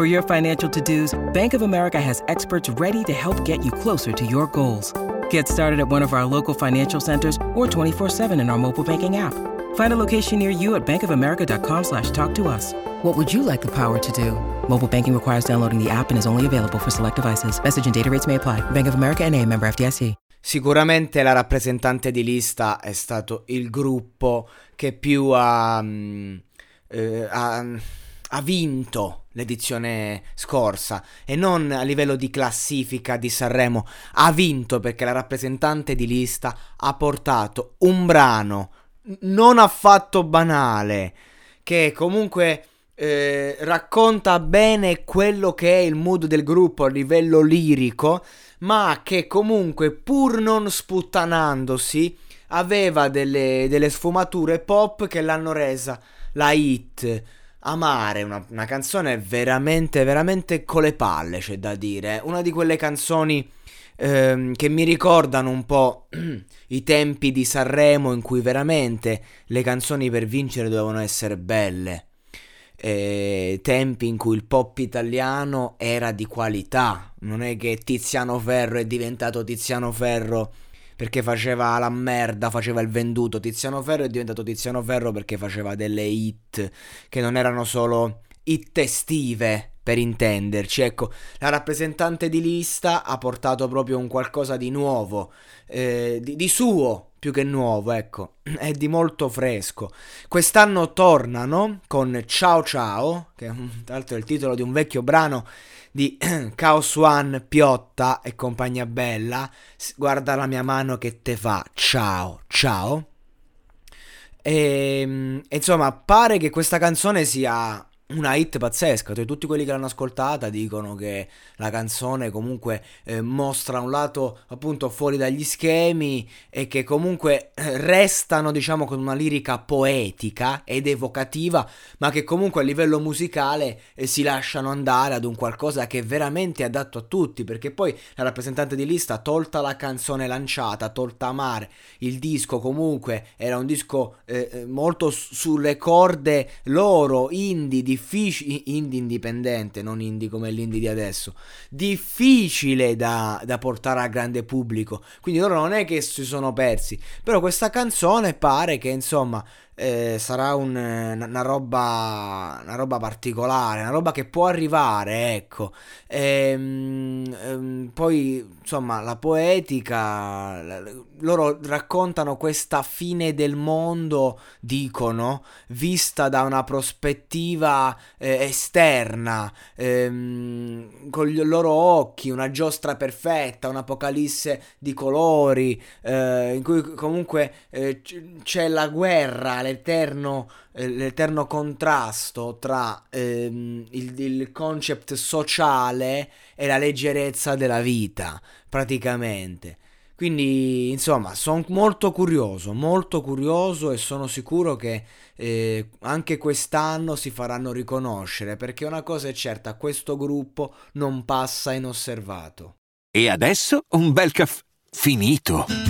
For your financial to-dos, Bank of America has experts ready to help get you closer to your goals. Get started at one of our local financial centers or 24-7 in our mobile banking app. Find a location near you at bankofamerica.com slash talk to us. What would you like the power to do? Mobile banking requires downloading the app and is only available for select devices. Message and data rates may apply. Bank of America and a member FDIC. Sicuramente la rappresentante di lista è stato il gruppo che più ha, eh, ha, ha vinto l'edizione scorsa e non a livello di classifica di Sanremo, ha vinto perché la rappresentante di lista ha portato un brano non affatto banale che comunque eh, racconta bene quello che è il mood del gruppo a livello lirico, ma che comunque pur non sputtanandosi aveva delle, delle sfumature pop che l'hanno resa la hit Amare, una, una, canzone veramente, veramente con le palle, c'è da dire. Una di quelle canzoni ehm, che mi ricordano un po' i tempi di Sanremo in cui veramente le canzoni per vincere dovevano essere belle. E tempi in cui il pop italiano era di qualità. Non è che Tiziano Ferro è diventato Tiziano Ferro perché faceva la merda, faceva il venduto. Tiziano Ferro è diventato Tiziano Ferro perché faceva delle hit che non erano solo hit estive, per intenderci. Ecco, la rappresentante di lista ha portato proprio un qualcosa di nuovo, eh, di, di suo più che nuovo, ecco, è di molto fresco. Quest'anno tornano con Ciao Ciao, che tra l'altro è il titolo di un vecchio brano di Chaos One, Piotta e compagnia bella. Guarda la mia mano che te fa. Ciao, ciao. E, insomma, pare che questa canzone sia una hit pazzesca, cioè, tutti quelli che l'hanno ascoltata dicono che la canzone comunque eh, mostra un lato appunto fuori dagli schemi e che comunque eh, restano diciamo con una lirica poetica ed evocativa, ma che comunque a livello musicale eh, si lasciano andare ad un qualcosa che è veramente adatto a tutti, perché poi la rappresentante di lista, tolta la canzone lanciata, tolta Amare, il disco comunque era un disco eh, eh, molto sulle corde loro, indie, di difficile, indie indipendente, non indie come l'indie di adesso, difficile da, da, portare al grande pubblico. Quindi loro non è che si sono persi, però questa canzone pare che insomma eh, sarà un, una, roba, una roba particolare, una roba che può arrivare, ecco. E, ehm, ehm, poi, insomma, la poetica, loro raccontano questa fine del mondo, dicono, vista da una prospettiva eh, esterna, ehm, con i loro occhi, una giostra perfetta, un'apocalisse di colori, eh, in cui comunque eh, c'è la guerra, l'eterno, eh, l'eterno contrasto tra ehm, il, il concept sociale e la leggerezza della vita, praticamente. Quindi, insomma, sono molto curioso, molto curioso e sono sicuro che eh, anche quest'anno si faranno riconoscere, perché una cosa è certa, questo gruppo non passa inosservato. E adesso un bel caffè finito.